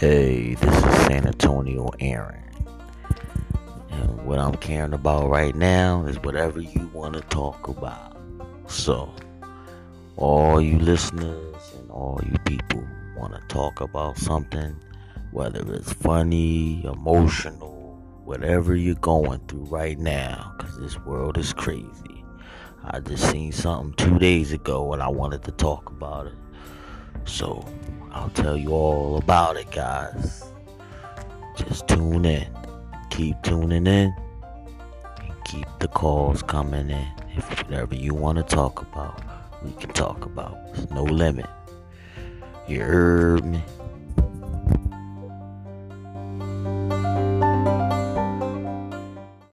Hey, this is San Antonio Aaron. And what I'm caring about right now is whatever you want to talk about. So, all you listeners and all you people want to talk about something, whether it's funny, emotional, whatever you're going through right now, because this world is crazy. I just seen something two days ago and I wanted to talk about it. So, I'll tell you all about it, guys. Just tune in. Keep tuning in. And keep the calls coming in. If whatever you want to talk about, we can talk about. There's no limit. You heard me?